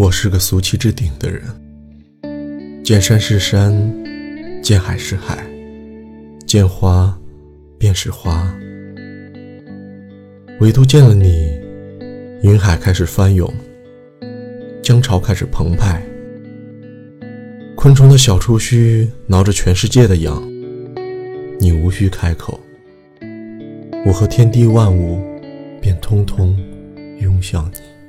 我是个俗气至顶的人，见山是山，见海是海，见花便是花。唯独见了你，云海开始翻涌，江潮开始澎湃，昆虫的小触须挠着全世界的痒。你无需开口，我和天地万物便通通拥向你。